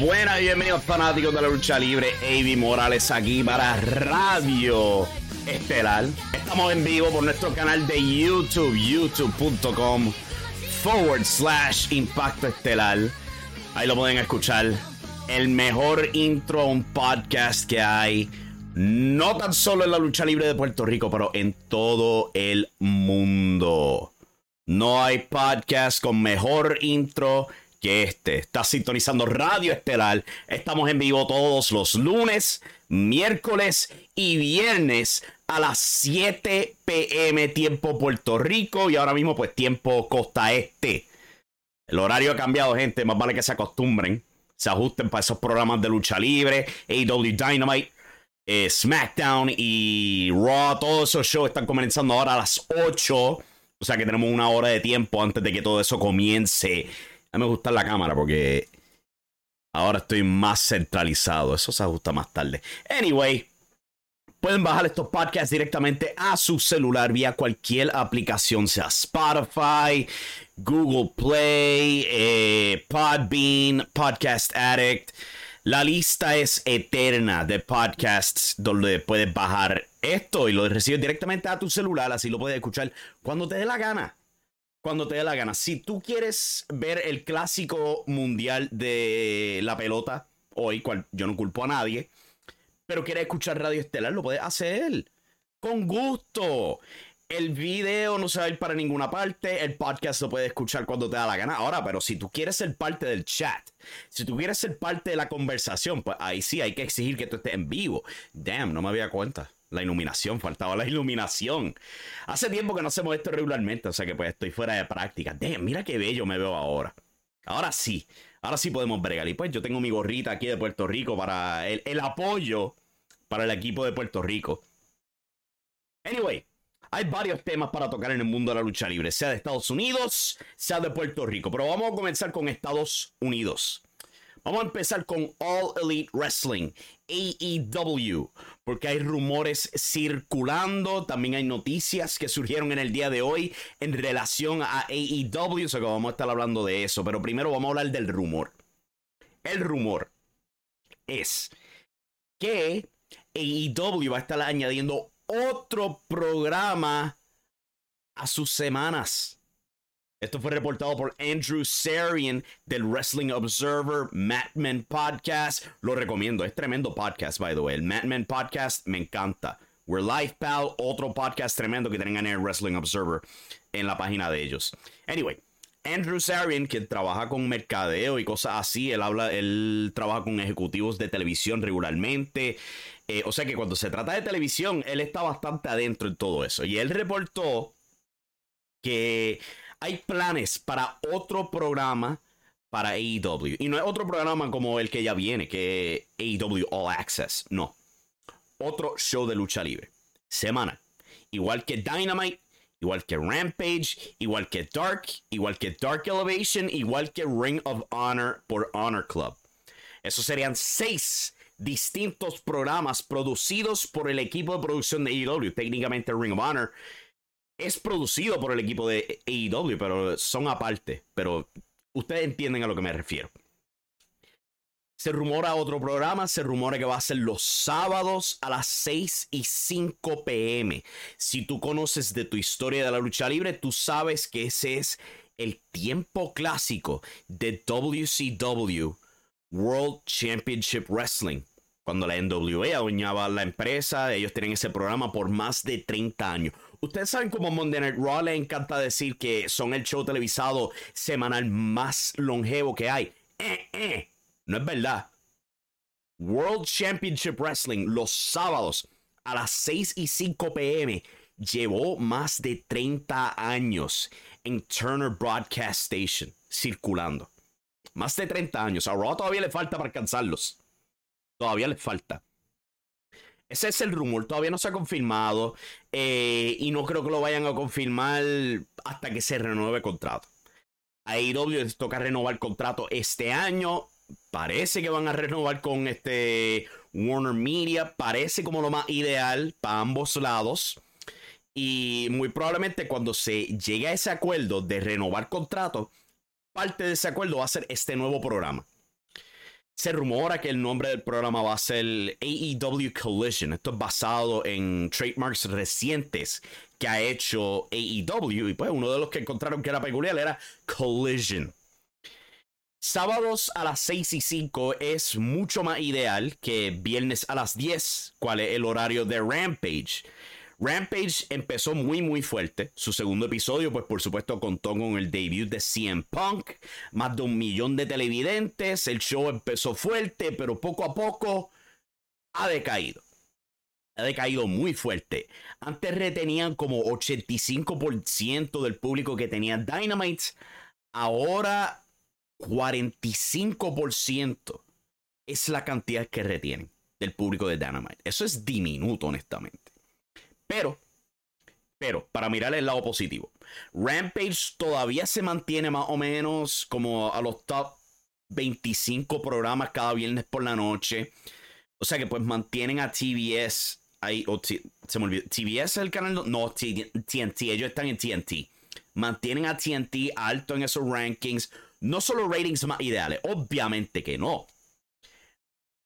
Buenas y bienvenidos fanáticos de la lucha libre. Avi Morales aquí para Radio Estelar. Estamos en vivo por nuestro canal de YouTube, youtube.com forward slash Impacto Estelar. Ahí lo pueden escuchar. El mejor intro a un podcast que hay. No tan solo en la lucha libre de Puerto Rico, pero en todo el mundo. No hay podcast con mejor intro que este. Está sintonizando Radio Estelar. Estamos en vivo todos los lunes, miércoles y viernes a las 7 pm tiempo Puerto Rico y ahora mismo pues tiempo costa este. El horario ha cambiado, gente. Más vale que se acostumbren. Se ajusten para esos programas de lucha libre. AW Dynamite, eh, SmackDown y Raw. Todos esos shows están comenzando ahora a las 8. O sea que tenemos una hora de tiempo antes de que todo eso comience. A mí me gusta la cámara porque ahora estoy más centralizado. Eso se ajusta más tarde. Anyway, pueden bajar estos podcasts directamente a su celular vía cualquier aplicación, sea Spotify, Google Play, eh, Podbean, Podcast Addict. La lista es eterna de podcasts donde puedes bajar esto y lo recibes directamente a tu celular, así lo puedes escuchar cuando te dé la gana cuando te dé la gana. Si tú quieres ver el clásico mundial de la pelota hoy, cual yo no culpo a nadie, pero quieres escuchar Radio Estelar, lo puedes hacer. Con gusto. El video no se va a ir para ninguna parte. El podcast lo puedes escuchar cuando te da la gana. Ahora, pero si tú quieres ser parte del chat, si tú quieres ser parte de la conversación, pues ahí sí hay que exigir que tú estés en vivo. Damn, no me había cuenta. La iluminación, faltaba la iluminación. Hace tiempo que no hacemos esto regularmente, o sea que pues estoy fuera de práctica. Damn, mira qué bello me veo ahora. Ahora sí, ahora sí podemos bregar. Y pues yo tengo mi gorrita aquí de Puerto Rico para el, el apoyo para el equipo de Puerto Rico. Anyway, hay varios temas para tocar en el mundo de la lucha libre, sea de Estados Unidos, sea de Puerto Rico. Pero vamos a comenzar con Estados Unidos. Vamos a empezar con All Elite Wrestling, AEW, porque hay rumores circulando, también hay noticias que surgieron en el día de hoy en relación a AEW, o sea que vamos a estar hablando de eso, pero primero vamos a hablar del rumor. El rumor es que AEW va a estar añadiendo otro programa a sus semanas. Esto fue reportado por Andrew Sarian del Wrestling Observer Madman Podcast. Lo recomiendo, es tremendo podcast, by the way. El Madman Podcast me encanta. We're Life Pal, otro podcast tremendo que tengan en el Wrestling Observer en la página de ellos. Anyway, Andrew Sarian, que trabaja con mercadeo y cosas así, él habla, él trabaja con ejecutivos de televisión regularmente. Eh, o sea que cuando se trata de televisión, él está bastante adentro en todo eso. Y él reportó que hay planes para otro programa para AEW. Y no es otro programa como el que ya viene, que AEW All Access. No. Otro show de lucha libre. Semana. Igual que Dynamite, igual que Rampage, igual que Dark, igual que Dark Elevation, igual que Ring of Honor por Honor Club. Esos serían seis distintos programas producidos por el equipo de producción de AEW. Técnicamente Ring of Honor es producido por el equipo de AEW, pero son aparte. Pero ustedes entienden a lo que me refiero. Se rumora otro programa, se rumora que va a ser los sábados a las 6 y 5 pm. Si tú conoces de tu historia de la lucha libre, tú sabes que ese es el tiempo clásico de WCW World Championship Wrestling. Cuando la NWA adueñaba la empresa, ellos tienen ese programa por más de 30 años. Ustedes saben cómo Monday Night Raw le encanta decir que son el show televisado semanal más longevo que hay. Eh, eh no es verdad. World Championship Wrestling los sábados a las 6 y 5 pm llevó más de 30 años en Turner Broadcast Station circulando. Más de 30 años. A Raw todavía le falta para alcanzarlos. Todavía le falta. Ese es el rumor, todavía no se ha confirmado eh, y no creo que lo vayan a confirmar hasta que se renueve el contrato. A AEW les toca renovar el contrato este año parece que van a renovar con este Warner Media. Parece como lo más ideal para ambos lados. Y muy probablemente cuando se llegue a ese acuerdo de renovar contrato, parte de ese acuerdo va a ser este nuevo programa. Se rumora que el nombre del programa va a ser AEW Collision. Esto es basado en trademarks recientes que ha hecho AEW. Y pues uno de los que encontraron que era peculiar era Collision. Sábados a las 6 y 5 es mucho más ideal que viernes a las 10, cuál es el horario de Rampage. Rampage empezó muy muy fuerte. Su segundo episodio, pues por supuesto, contó con el debut de CM Punk. Más de un millón de televidentes. El show empezó fuerte, pero poco a poco ha decaído. Ha decaído muy fuerte. Antes retenían como 85% del público que tenía Dynamite. Ahora 45% es la cantidad que retienen del público de Dynamite. Eso es diminuto, honestamente. Pero, pero, para mirar el lado positivo, Rampage todavía se mantiene más o menos como a los top 25 programas cada viernes por la noche. O sea que pues mantienen a TBS ahí, se me olvidó, TBS es el canal, no, TNT, ellos están en TNT. Mantienen a TNT alto en esos rankings no solo ratings más ideales, obviamente que no.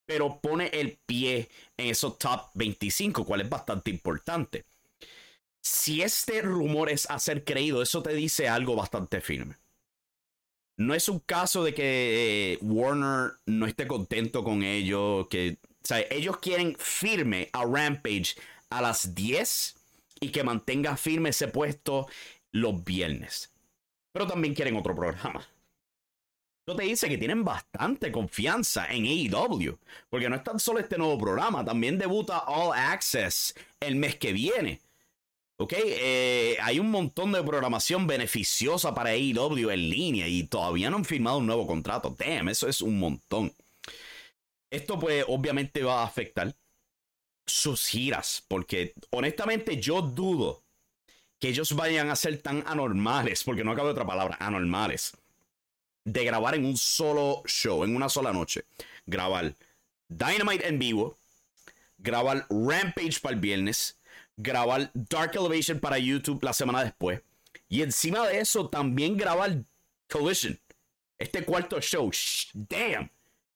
Pero pone el pie en esos top 25, cual es bastante importante. Si este rumor es a ser creído, eso te dice algo bastante firme. No es un caso de que eh, Warner no esté contento con ellos, que ellos quieren firme a Rampage a las 10 y que mantenga firme ese puesto los viernes. Pero también quieren otro programa. Te dice que tienen bastante confianza en AEW, porque no es tan solo este nuevo programa, también debuta All Access el mes que viene. Ok, eh, hay un montón de programación beneficiosa para AEW en línea y todavía no han firmado un nuevo contrato. Damn, eso es un montón. Esto pues obviamente va a afectar sus giras, porque honestamente yo dudo que ellos vayan a ser tan anormales, porque no acabo de otra palabra, anormales de grabar en un solo show, en una sola noche. Grabar Dynamite en vivo, grabar Rampage para el viernes, grabar Dark Elevation para YouTube la semana después. Y encima de eso, también grabar Collision. Este cuarto show. damn.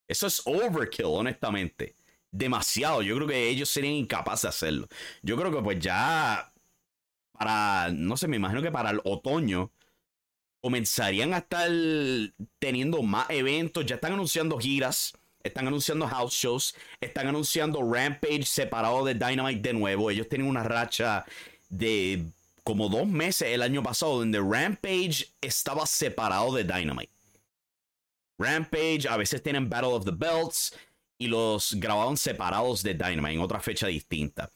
Eso es overkill, honestamente. Demasiado. Yo creo que ellos serían incapaces de hacerlo. Yo creo que pues ya para, no sé, me imagino que para el otoño comenzarían a estar teniendo más eventos. Ya están anunciando giras, están anunciando house shows, están anunciando Rampage separado de Dynamite de nuevo. Ellos tienen una racha de como dos meses el año pasado donde Rampage estaba separado de Dynamite. Rampage, a veces tienen Battle of the Belts y los grababan separados de Dynamite en otra fecha distinta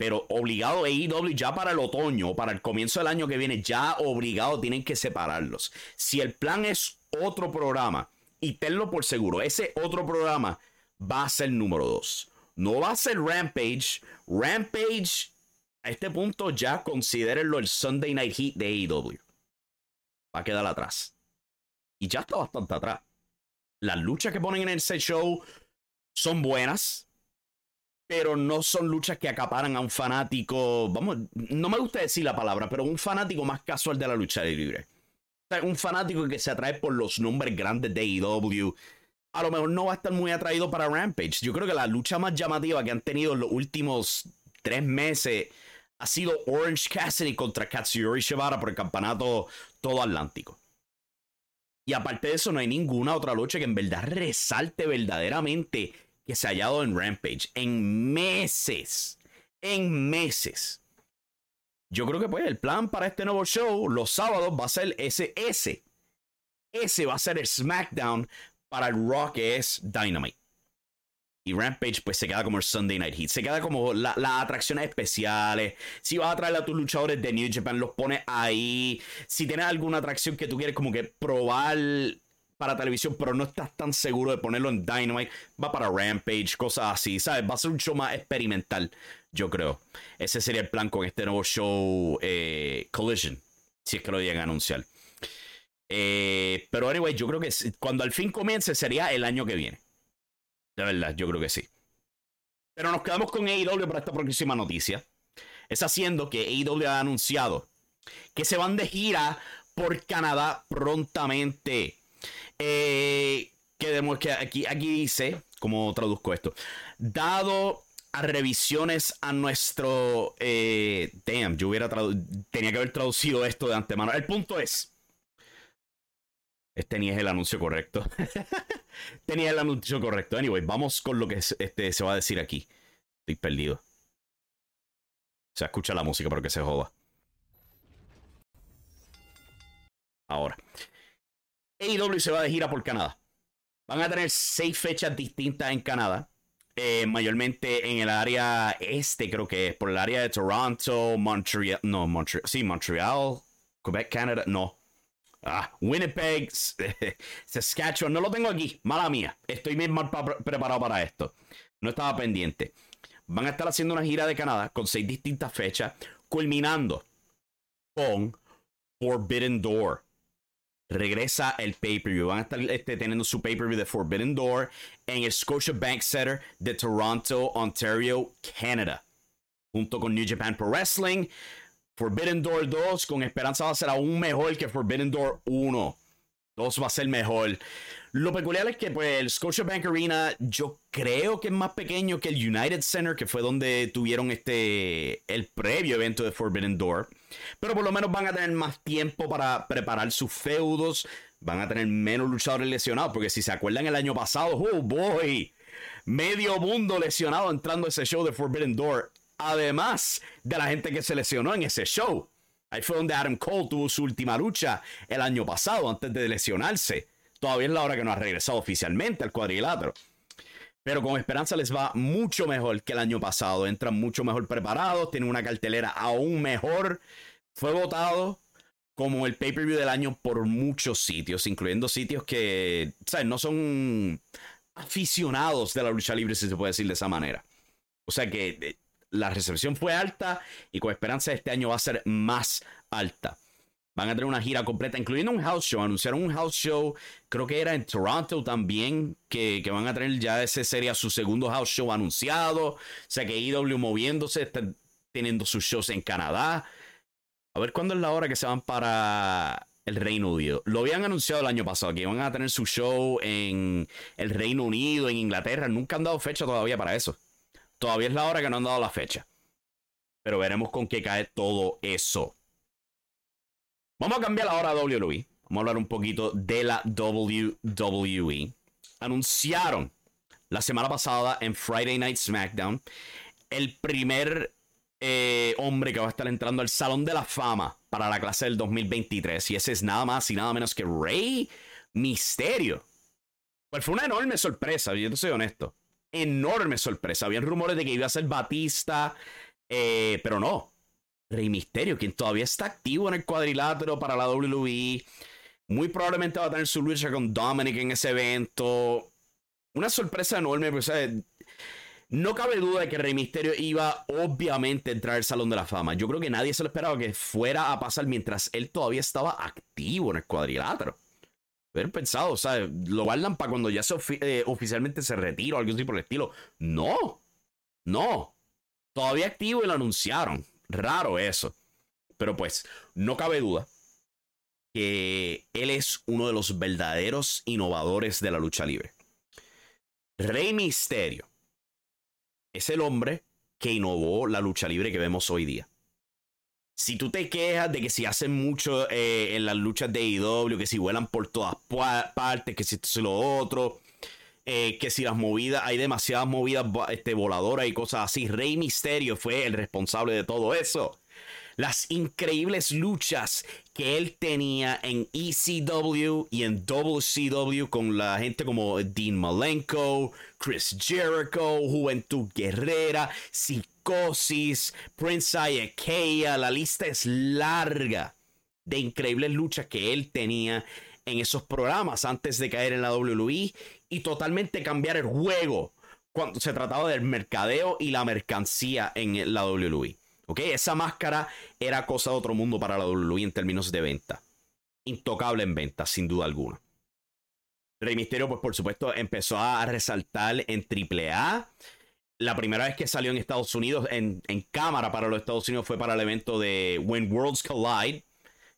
pero obligado AEW ya para el otoño, para el comienzo del año que viene, ya obligado tienen que separarlos. Si el plan es otro programa, y tenlo por seguro, ese otro programa va a ser número 2. No va a ser Rampage. Rampage a este punto ya considérenlo el Sunday Night Heat de AEW. Va a quedar atrás. Y ya está bastante atrás. Las luchas que ponen en ese show son buenas, pero no son luchas que acaparan a un fanático, vamos, no me gusta decir la palabra, pero un fanático más casual de la lucha libre. O sea, un fanático que se atrae por los nombres grandes de AEW. A lo mejor no va a estar muy atraído para Rampage. Yo creo que la lucha más llamativa que han tenido en los últimos tres meses ha sido Orange Cassidy contra Katsuyori Shibata por el campeonato todo atlántico. Y aparte de eso, no hay ninguna otra lucha que en verdad resalte verdaderamente que se ha hallado en Rampage. En meses. En meses. Yo creo que pues el plan para este nuevo show los sábados va a ser ese, ese. Ese va a ser el SmackDown para el Rock es Dynamite. Y Rampage pues se queda como el Sunday Night Heat. Se queda como las atracciones especiales. Si vas a traer a tus luchadores de New Japan, los pones ahí. Si tienes alguna atracción que tú quieres como que probar para televisión, pero no estás tan seguro de ponerlo en Dynamite, va para Rampage, cosas así, ¿sabes? Va a ser un show más experimental, yo creo. Ese sería el plan con este nuevo show eh, Collision, si es que lo llegan a anunciar. Eh, pero anyway, yo creo que cuando al fin comience sería el año que viene. De verdad, yo creo que sí. Pero nos quedamos con AEW para esta próxima noticia. Es haciendo que AEW ha anunciado que se van de gira por Canadá prontamente. Eh, que aquí, aquí dice, ¿cómo traduzco esto? Dado a revisiones a nuestro... Eh, damn, yo hubiera tenía que haber traducido esto de antemano. El punto es... Este ni es el anuncio correcto. Tenía el anuncio correcto. Anyway, vamos con lo que este, se va a decir aquí. Estoy perdido. Se escucha la música, pero que se joda. Ahora. AEW se va de gira por Canadá. Van a tener seis fechas distintas en Canadá. Eh, mayormente en el área este, creo que es. Por el área de Toronto, Montreal. No, Montreal. Sí, Montreal. Quebec, Canadá. No. Ah, Winnipeg, Saskatchewan. No lo tengo aquí. Mala mía. Estoy bien mal preparado para esto. No estaba pendiente. Van a estar haciendo una gira de Canadá con seis distintas fechas, culminando con Forbidden Door regresa el pay-per-view. Van a estar este, teniendo su pay-per-view de Forbidden Door en el Scotiabank Center de Toronto, Ontario, Canadá. Junto con New Japan Pro Wrestling. Forbidden Door 2 con esperanza va a ser aún mejor que Forbidden Door 1. 2 va a ser mejor. Lo peculiar es que pues, el Scotiabank Arena yo creo que es más pequeño que el United Center, que fue donde tuvieron este el previo evento de Forbidden Door. Pero por lo menos van a tener más tiempo para preparar sus feudos. Van a tener menos luchadores lesionados. Porque si se acuerdan el año pasado, oh boy, medio mundo lesionado entrando a ese show de Forbidden Door. Además de la gente que se lesionó en ese show. Ahí fue donde Adam Cole tuvo su última lucha el año pasado, antes de lesionarse. Todavía es la hora que no ha regresado oficialmente al cuadrilátero. Pero con esperanza les va mucho mejor que el año pasado. Entran mucho mejor preparados, tienen una cartelera aún mejor. Fue votado como el pay-per-view del año por muchos sitios, incluyendo sitios que ¿sabes? no son aficionados de la lucha libre, si se puede decir de esa manera. O sea que eh, la recepción fue alta y con esperanza este año va a ser más alta. Van a tener una gira completa, incluyendo un house show. Anunciaron un house show, creo que era en Toronto también, que, van a tener ya ese sería su segundo house show anunciado. O sea que IW moviéndose, están teniendo sus shows en Canadá. A ver cuándo es la hora que se van para el Reino Unido. Lo habían anunciado el año pasado, que iban a tener su show en el Reino Unido, en Inglaterra. Nunca han dado fecha todavía para eso. Todavía es la hora que no han dado la fecha. Pero veremos con qué cae todo eso. Vamos a cambiar ahora a WWE. Vamos a hablar un poquito de la WWE. Anunciaron la semana pasada en Friday Night SmackDown el primer eh, hombre que va a estar entrando al Salón de la Fama para la clase del 2023. Y ese es nada más y nada menos que Rey Misterio. Pues fue una enorme sorpresa, yo te soy honesto. Enorme sorpresa. Habían rumores de que iba a ser Batista, eh, pero no. Rey Misterio, quien todavía está activo en el cuadrilátero para la WWE. Muy probablemente va a tener su lucha con Dominic en ese evento. Una sorpresa enorme, pues, No cabe duda de que Rey Misterio iba obviamente a entrar al Salón de la Fama. Yo creo que nadie se lo esperaba que fuera a pasar mientras él todavía estaba activo en el cuadrilátero. Haber pensado, sea, lo guardan para cuando ya se eh, oficialmente se retira o algo así por el estilo. No, no. Todavía activo y lo anunciaron. Raro eso. Pero pues, no cabe duda que él es uno de los verdaderos innovadores de la lucha libre. Rey Misterio es el hombre que innovó la lucha libre que vemos hoy día. Si tú te quejas de que si hacen mucho eh, en las luchas de IW, que si vuelan por todas partes, que si esto es lo otro, eh, que si las movidas, hay demasiadas movidas este, voladoras y cosas así. Rey Misterio fue el responsable de todo eso las increíbles luchas que él tenía en ECW y en WCW con la gente como Dean Malenko, Chris Jericho, Juventud Guerrera, Psicosis, Prince Iaukea, la lista es larga de increíbles luchas que él tenía en esos programas antes de caer en la WWE y totalmente cambiar el juego cuando se trataba del mercadeo y la mercancía en la WWE. Esa máscara era cosa de otro mundo para la WWE en términos de venta. Intocable en venta, sin duda alguna. Rey Misterio, pues por supuesto, empezó a resaltar en AAA. La primera vez que salió en Estados Unidos, en, cámara para los Estados Unidos, fue para el evento de When Worlds Collide,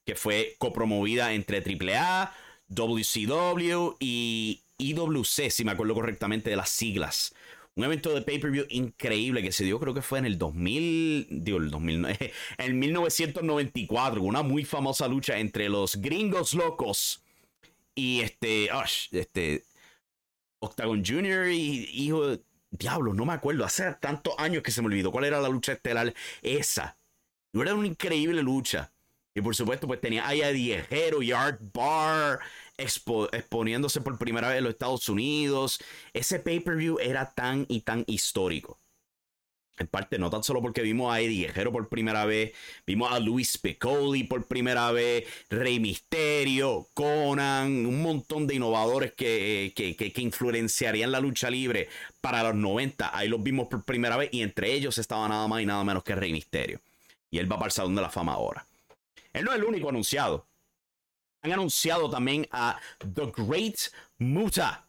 que fue copromovida entre AAA, WCW y IWC, si me acuerdo correctamente de las siglas. Un evento de pay-per-view increíble que se dio, creo que fue en el 2000, digo, el 2009, en 1994, una muy famosa lucha entre los gringos locos y este, este, Octagon Jr. y hijo diablo, no me acuerdo, hace tantos años que se me olvidó cuál era la lucha estelar esa. Era una increíble lucha. Y por supuesto, pues tenía ahí a Diejero y Art Bar exponiéndose por primera vez en los Estados Unidos. Ese pay-per-view era tan y tan histórico. En parte, no tan solo porque vimos a Eddie Guerrero por primera vez, vimos a Luis Piccoli por primera vez, Rey Misterio, Conan, un montón de innovadores que, que, que, influenciarían la lucha libre para los 90. Ahí los vimos por primera vez y entre ellos estaba nada más y nada menos que Rey Misterio. Y él va para el Salón de la Fama ahora. Él no es el único anunciado. Han anunciado también a The Great Muta,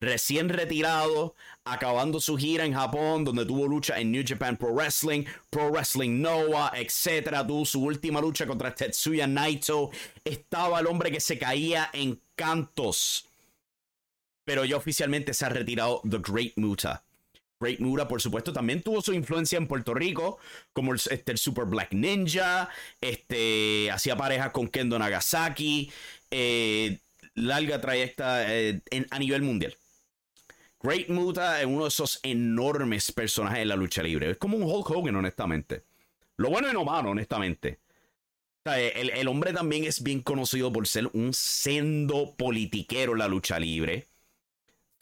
recién retirado, acabando su gira en Japón, donde tuvo lucha en New Japan Pro Wrestling, Pro Wrestling Noah, etc. Tuvo su última lucha contra Tetsuya Naito. Estaba el hombre que se caía en cantos. Pero ya oficialmente se ha retirado The Great Muta. Great Muta, por supuesto, también tuvo su influencia en Puerto Rico, como el, este, Super Black Ninja, este, hacía pareja con Kendo Nagasaki, eh, larga trayecta eh, a nivel mundial. Great Muta es uno de esos enormes personajes de la lucha libre. Es como un Hulk Hogan, honestamente. Lo bueno y lo malo, honestamente. el, el, hombre también es bien conocido por ser un sendo politiquero en la lucha libre.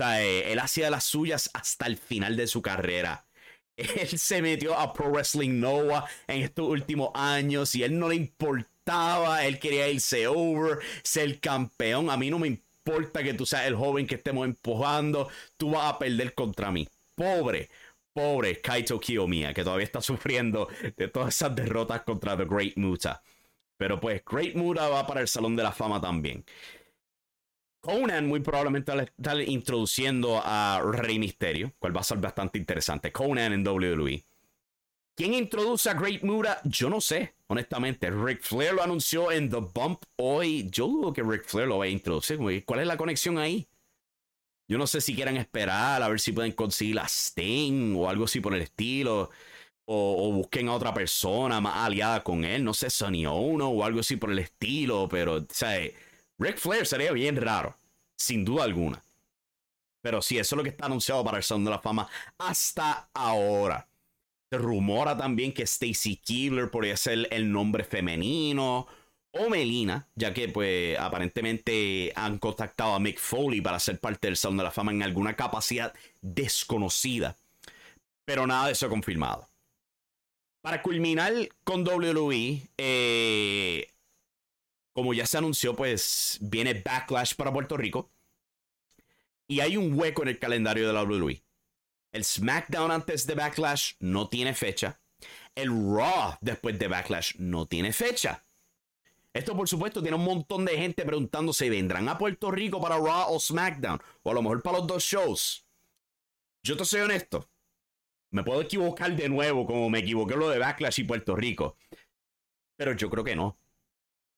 Eh, él hacía las suyas hasta el final de su carrera. Él se metió a Pro Wrestling Noah en estos últimos años y él no le importaba, él quería irse over, ser campeón. A mí no me importa que tú seas el joven que estemos empujando, tú vas a perder contra mí. Pobre, pobre Kaito Kiyomiya, que todavía está sufriendo de todas esas derrotas contra The Great Muta. Pero pues Great Muta va para el Salón de la Fama también. Conan muy probablemente está introduciendo a Rey Misterio, cual va a ser bastante interesante. Conan en WWE. ¿Quién introduce a Great Muta? Yo no sé, honestamente. Ric Flair lo anunció en The Bump hoy. Yo dudo que Ric Flair lo vaya a introducir. ¿Cuál es la conexión ahí? Yo no sé si quieran esperar a ver si pueden conseguir a Sting o algo así por el estilo. O, busquen a otra persona más aliada con él. No sé, Sonny Ono o algo así por el estilo. Pero, o sea, Ric Flair sería bien raro, sin duda alguna. Pero sí, eso es lo que está anunciado para el Salón de la Fama hasta ahora. Se rumora también que Stacy Keebler podría ser el nombre femenino. O Melina, ya que pues aparentemente han contactado a Mick Foley para ser parte del Salón de la Fama en alguna capacidad desconocida. Pero nada de eso confirmado. Para culminar con WWE, eh, como ya se anunció, pues viene Backlash para Puerto Rico. Y hay un hueco en el calendario de la WWE. El SmackDown antes de Backlash no tiene fecha. El Raw después de Backlash no tiene fecha. Esto, por supuesto, tiene un montón de gente preguntándose: ¿vendrán a Puerto Rico para Raw o SmackDown? O a lo mejor para los dos shows. Yo te soy honesto. Me puedo equivocar de nuevo, como me equivoqué lo de Backlash y Puerto Rico. Pero yo creo que no.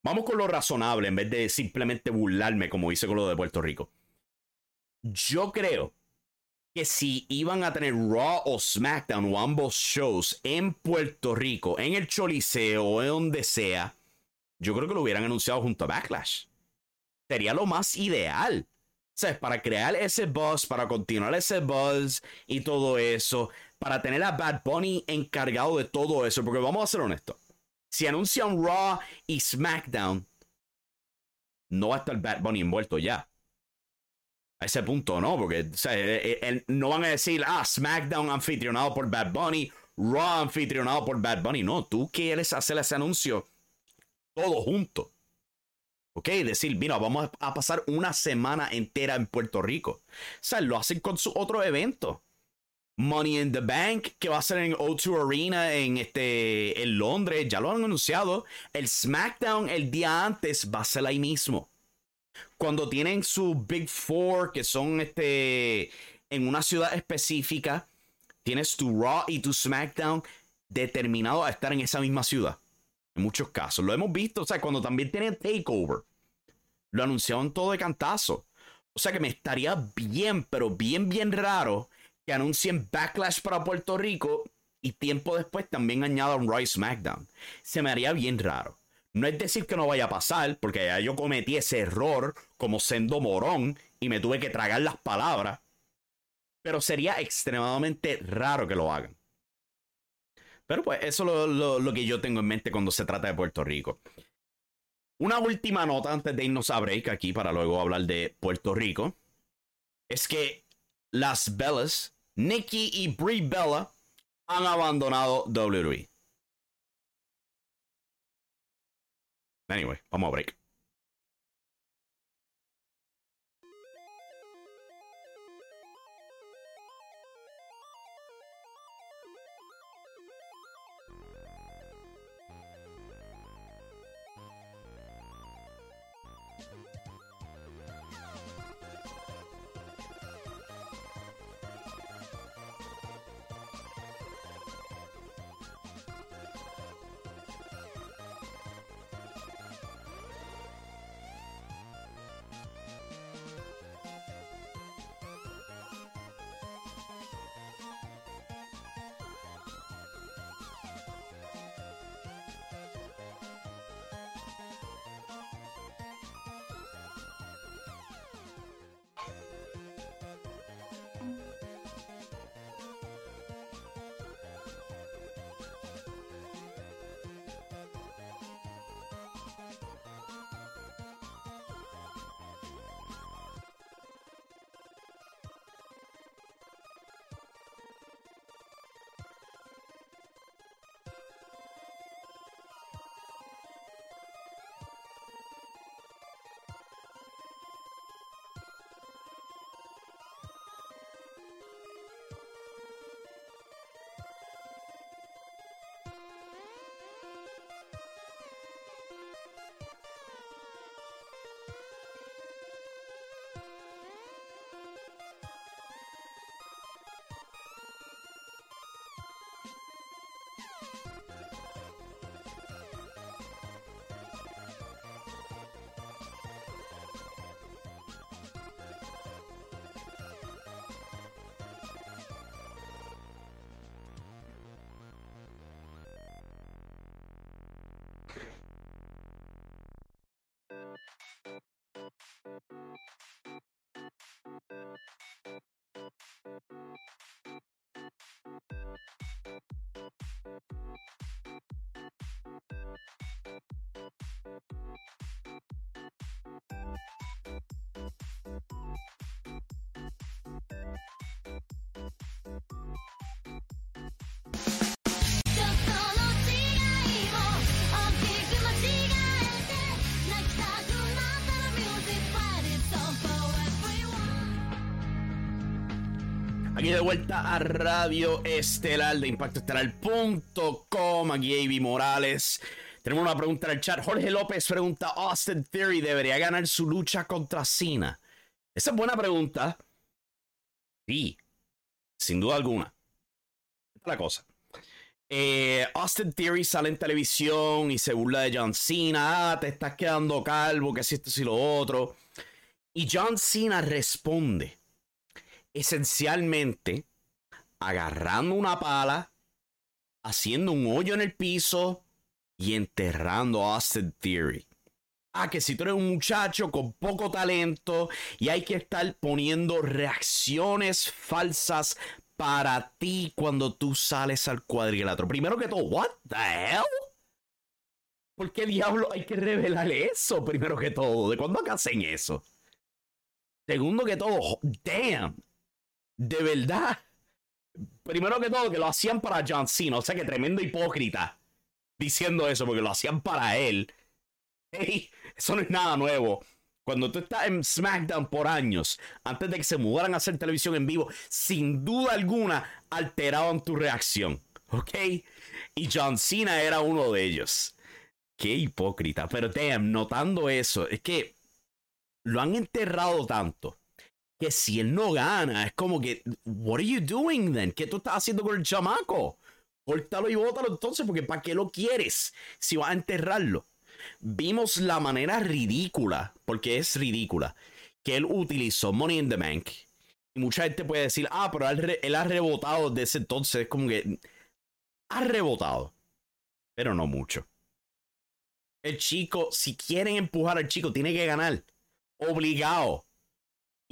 Vamos con lo razonable en vez de simplemente burlarme como hice con lo de Puerto Rico. Yo creo que si iban a tener Raw o SmackDown o ambos shows en Puerto Rico, en el Choliseo o en donde sea, yo creo que lo hubieran anunciado junto a Backlash. Sería lo más ideal. Sea, para crear ese buzz, para continuar ese buzz y todo eso, para tener a Bad Bunny encargado de todo eso, porque vamos a ser honestos. Si anuncian Raw y SmackDown, no va a estar Bad Bunny envuelto ya a ese punto, ¿no? Porque eh, eh, no van a decir, ah, SmackDown anfitrionado por Bad Bunny, Raw anfitrionado por Bad Bunny. No, tú quieres hacer ese anuncio todo junto. ¿Ok? Decir, mira, vamos a pasar una semana entera en Puerto Rico. O sea, lo hacen con su otro evento. Money in the Bank, que va a ser en O2 Arena en, este, en Londres, ya lo han anunciado. El SmackDown el día antes va a ser ahí mismo cuando tienen su Big Four, que son este, en una ciudad específica, tienes tu Raw y tu SmackDown determinado a estar en esa misma ciudad. En muchos casos. Lo hemos visto, o sea, cuando también tienen Takeover, lo anunciaban todo de cantazo. O sea que me estaría bien, pero bien, bien raro que anuncien Backlash para Puerto Rico y tiempo después también añadan Raw SmackDown. Se me haría bien raro. No es decir que no vaya a pasar, porque ya yo cometí ese error como sendo morón y me tuve que tragar las palabras. Pero sería extremadamente raro que lo hagan. Pero pues eso es lo, lo, que yo tengo en mente cuando se trata de Puerto Rico. Una última nota antes de irnos a break aquí para luego hablar de Puerto Rico. Es que las Bellas, Nikki y Brie Bella, han abandonado WWE. Anyway, vamos a break. Yeah! you de vuelta a Radio Estelar de ImpactoEstelar.com. Aquí Avi Morales. Tenemos una pregunta en el chat. Jorge López pregunta: ¿Austin Theory debería ganar su lucha contra Cena? Esa es buena pregunta. Sí, sin duda alguna. Esta es la cosa. Eh, Austin Theory sale en televisión y se burla de John Cena. Ah, te estás quedando calvo, que si esto, si lo otro. Y John Cena responde esencialmente agarrando una pala, haciendo un hoyo en el piso y enterrando a Austin Theory. Ah, que si tú eres un muchacho con poco talento y hay que estar poniendo reacciones falsas para ti cuando tú sales al cuadrilátero. Primero que todo, what the hell? ¿Por qué diablo hay que revelarle eso primero que todo? ¿De cuándo acá hacen eso? Segundo que todo, damn. De verdad. Primero que todo, que lo hacían para John Cena. O sea que tremendo hipócrita diciendo eso, porque lo hacían para él. Eso no es nada nuevo. Cuando tú estás en SmackDown por años, antes de que se mudaran a hacer televisión en vivo, sin duda alguna alteraban tu reacción. ¿Ok? Y John Cena era uno de ellos. Qué hipócrita. Pero damn, notando eso, es que lo han enterrado tanto que si él no gana, es como que, what are you doing then? ¿Qué tú estás haciendo con el chamaco? Córtalo y bótalo entonces, porque ¿para qué lo quieres si vas a enterrarlo? Vimos la manera ridícula, porque es ridícula, que él utilizó Money in the Bank. Y mucha gente puede decir, ah, pero él, ha rebotado desde ese entonces. Es como que ha rebotado, pero no mucho. El chico, si quieren empujar al chico, tiene que ganar. Obligado.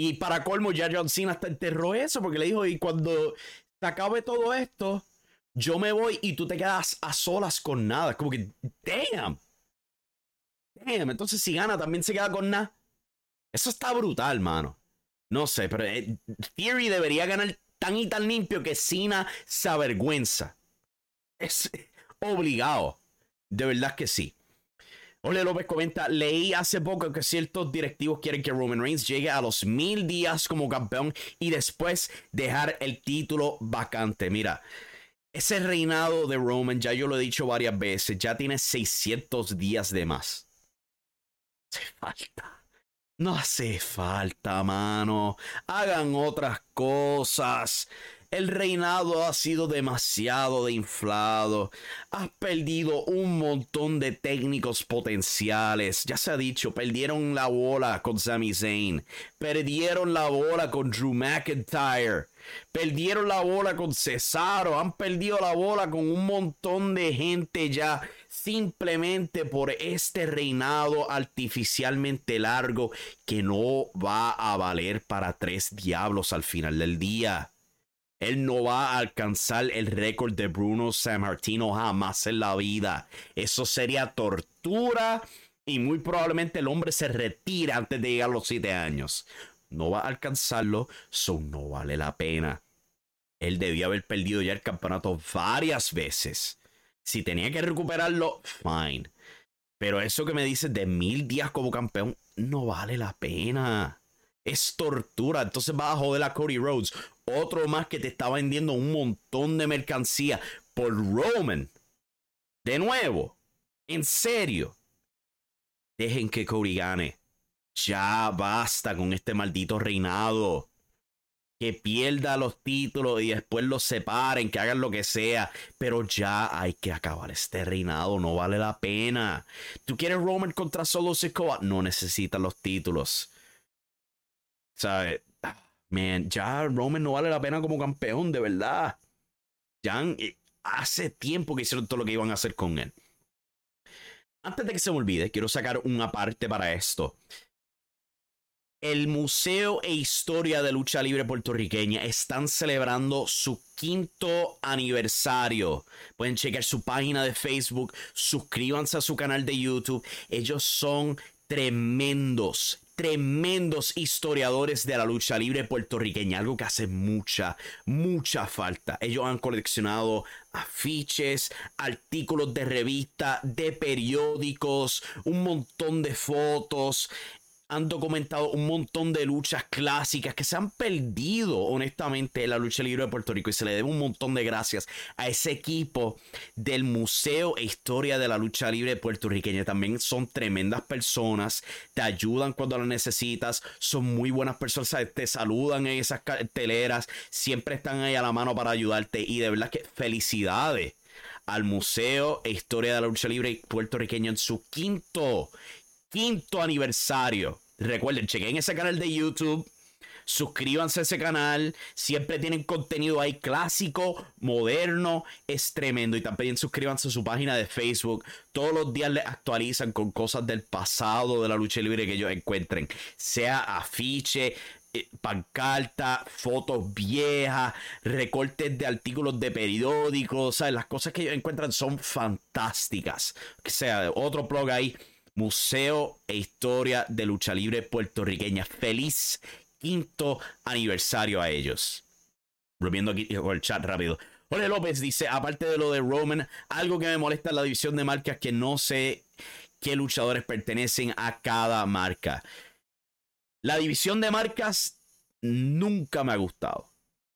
Y para colmo, ya John Cena hasta enterró eso porque le dijo, y cuando se acabe todo esto, yo me voy y tú te quedas a solas con nada. Como que, damn. Damn, entonces si gana también se queda con nada. Eso está brutal, mano. No sé, pero eh, Theory debería ganar tan y tan limpio que Cena se avergüenza. Es obligado. De verdad que sí. Ole López comenta, leí hace poco que ciertos directivos quieren que Roman Reigns llegue a los mil días como campeón y después dejar el título vacante. Mira, ese reinado de Roman, ya yo lo he dicho varias veces, ya tiene 600 días de más. Hace falta. No hace falta, mano. Hagan otras cosas. El reinado ha sido demasiado de inflado. Has perdido un montón de técnicos potenciales. Ya se ha dicho, perdieron la bola con Sami Zayn. Perdieron la bola con Drew McIntyre. Perdieron la bola con Cesaro. Han perdido la bola con un montón de gente ya. Simplemente por este reinado artificialmente largo que no va a valer para tres diablos al final del día. Él no va a alcanzar el récord de Bruno San Martino jamás en la vida. Eso sería tortura y muy probablemente el hombre se retira antes de llegar a los siete años. No va a alcanzarlo, so no vale la pena. Él debía haber perdido ya el campeonato varias veces. Si tenía que recuperarlo, fine. Pero eso que me dices de mil días como campeón, no vale la pena. Es tortura. Entonces vas a joder a Cody Rhodes. Otro más que te está vendiendo un montón de mercancía por Roman. De nuevo. En serio. Dejen que Cody gane. Ya basta con este maldito reinado. Que pierda los títulos y después los separen, que hagan lo que sea. Pero ya hay que acabar este reinado. No vale la pena. ¿Tú quieres Roman contra Solo Sikoa? No necesitas los títulos. ¿Sabes? Man, ya Roman no vale la pena como campeón, de verdad. Ya eh, hace tiempo que hicieron todo lo que iban a hacer con él. Antes de que se me olvide, quiero sacar una parte para esto. El Museo e Historia de Lucha Libre Puertorriqueña están celebrando su quinto aniversario. Pueden checar su página de Facebook, suscríbanse a su canal de YouTube. Ellos son tremendos, tremendos historiadores de la lucha libre puertorriqueña, algo que hace mucha, mucha falta. Ellos han coleccionado afiches, artículos de revista, de periódicos, un montón de fotos. Han documentado un montón de luchas clásicas que se han perdido, honestamente, en la lucha libre de Puerto Rico. Y se le debe un montón de gracias a ese equipo del Museo e Historia de la Lucha Libre puertorriqueña. También son tremendas personas, te ayudan cuando lo necesitas, son muy buenas personas, te saludan en esas carteleras, siempre están ahí a la mano para ayudarte. Y de verdad que felicidades al Museo e Historia de la Lucha Libre puertorriqueña en su quinto quinto aniversario. Recuerden, chequen ese canal de YouTube. Suscríbanse a ese canal. Siempre tienen contenido ahí clásico, moderno. Es tremendo. Y también suscríbanse a su página de Facebook. Todos los días les actualizan con cosas del pasado de la lucha libre que ellos encuentren. Sea afiche, eh, pancarta, fotos viejas, recortes de artículos de periódicos, ¿sabes? Las cosas que ellos encuentran son fantásticas. O sea, otro blog ahí Museo e Historia de Lucha Libre Puertorriqueña. Feliz quinto aniversario a ellos. Volviendo aquí el chat rápido. Jorge López dice, aparte de lo de Roman, algo que me molesta es la división de marcas que no sé qué luchadores pertenecen a cada marca. La división de marcas nunca me ha gustado.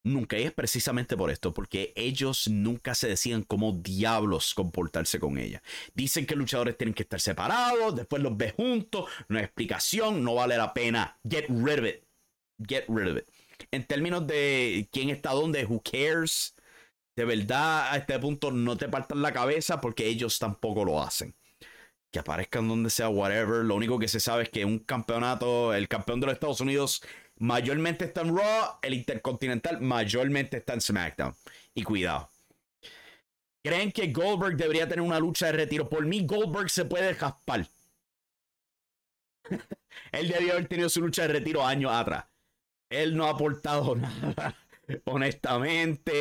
Nunca, y es precisamente por esto, porque ellos nunca se decían cómo diablos comportarse con ella. Dicen que luchadores tienen que estar separados, después los ves juntos, no hay explicación, no vale la pena. Get rid of it. Get rid of it. En términos de quién está dónde, who cares, de verdad a este punto no te partan la cabeza porque ellos tampoco lo hacen. Que aparezcan donde sea, whatever. Lo único que se sabe es que un campeonato, el campeón de los Estados Unidos mayormente está en Raw, el Intercontinental mayormente está en SmackDown. Y cuidado. ¿Creen que Goldberg debería tener una lucha de retiro? Por mí, Goldberg se puede jaspar. Él debió haber tenido su lucha de retiro años atrás. Él no ha aportado nada. Honestamente,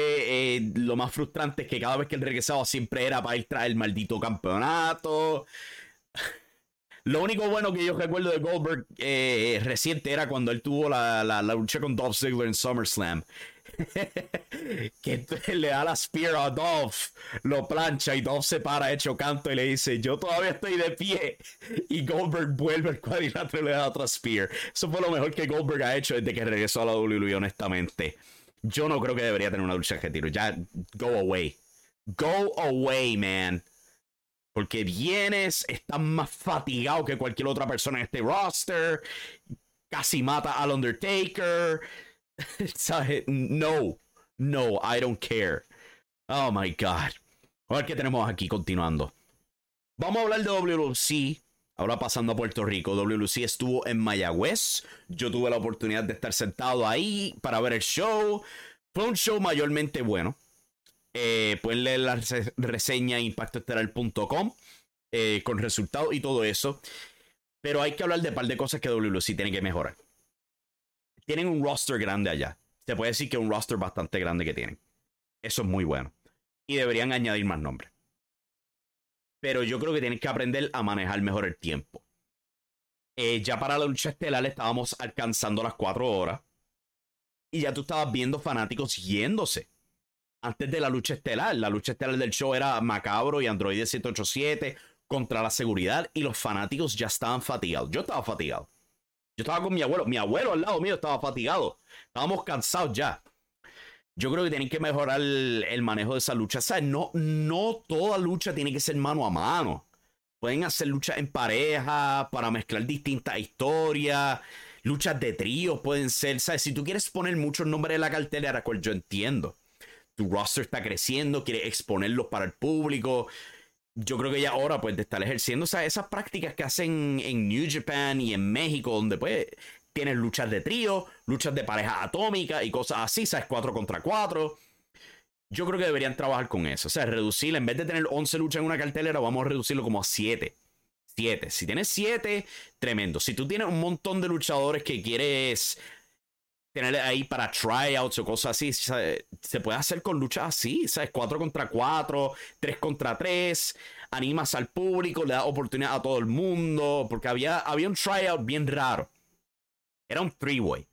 eh, lo más frustrante es que cada vez que él regresaba siempre era para ir tras el maldito campeonato. Lo único bueno que yo recuerdo de Goldberg eh, reciente era cuando él tuvo la, la, lucha con Dolph Ziggler en SummerSlam. que le da la spear a Dolph, lo plancha y Dolph se para hecho canto y le dice, yo todavía estoy de pie. Y Goldberg vuelve al cuadrilátero y le da otra spear. Eso fue lo mejor que Goldberg ha hecho desde que regresó a la WWE, honestamente. Yo no creo que debería tener una lucha de retiro. Ya, go away. Go away, man. Porque vienes, estás más fatigado que cualquier otra persona en este roster. Casi mata al Undertaker. No, no, I don't care. Oh my God. A ver qué tenemos aquí continuando. Vamos a hablar de WLC. Ahora pasando a Puerto Rico. WLC estuvo en Mayagüez. Yo tuve la oportunidad de estar sentado ahí para ver el show. Fue un show mayormente bueno. Eh, pueden leer la reseña impactoestelar.com eh, con resultados y todo eso. Pero hay que hablar de un par de cosas que WLC tiene que mejorar. Tienen un roster grande allá. Se puede decir que un roster bastante grande que tienen. Eso es muy bueno. Y deberían añadir más nombres. Pero yo creo que tienen que aprender a manejar mejor el tiempo. Eh, ya para la lucha estelar estábamos alcanzando las 4 horas. Y ya tú estabas viendo fanáticos yéndose antes de la lucha estelar. La lucha estelar del show era Macabro y Android 787 contra la seguridad y los fanáticos ya estaban fatigados. Yo estaba fatigado. Yo estaba con mi abuelo. Mi abuelo al lado mío estaba fatigado. Estábamos cansados ya. Yo creo que tienen que mejorar el, manejo de esa lucha. O no, no toda lucha tiene que ser mano a mano. Pueden hacer luchas en pareja para mezclar distintas historias. Luchas de tríos pueden ser. ¿sabes? Si tú quieres poner muchos nombres en la cartelera, cual yo entiendo tu roster está creciendo, quieres exponerlos para el público. Yo creo que ya ahora, pues, de estar ejerciendo esas prácticas que hacen en New Japan y en México, donde, pues, tienes luchas de trío, luchas de pareja atómica y cosas así, ¿sabes? 4 contra 4. Yo creo que deberían trabajar con eso. O sea, reducir, en vez de tener 11 luchas en una cartelera, vamos a reducirlo como a 7. 7. Si tienes 7, tremendo. Si tú tienes un montón de luchadores que quieres tener ahí para tryouts o cosas así. Se puede hacer con luchas así, ¿sabes? 4 contra 4, 3 contra 3. Animas al público, le das oportunidad a todo el mundo. Porque había, había un tryout bien raro. Era un three-way.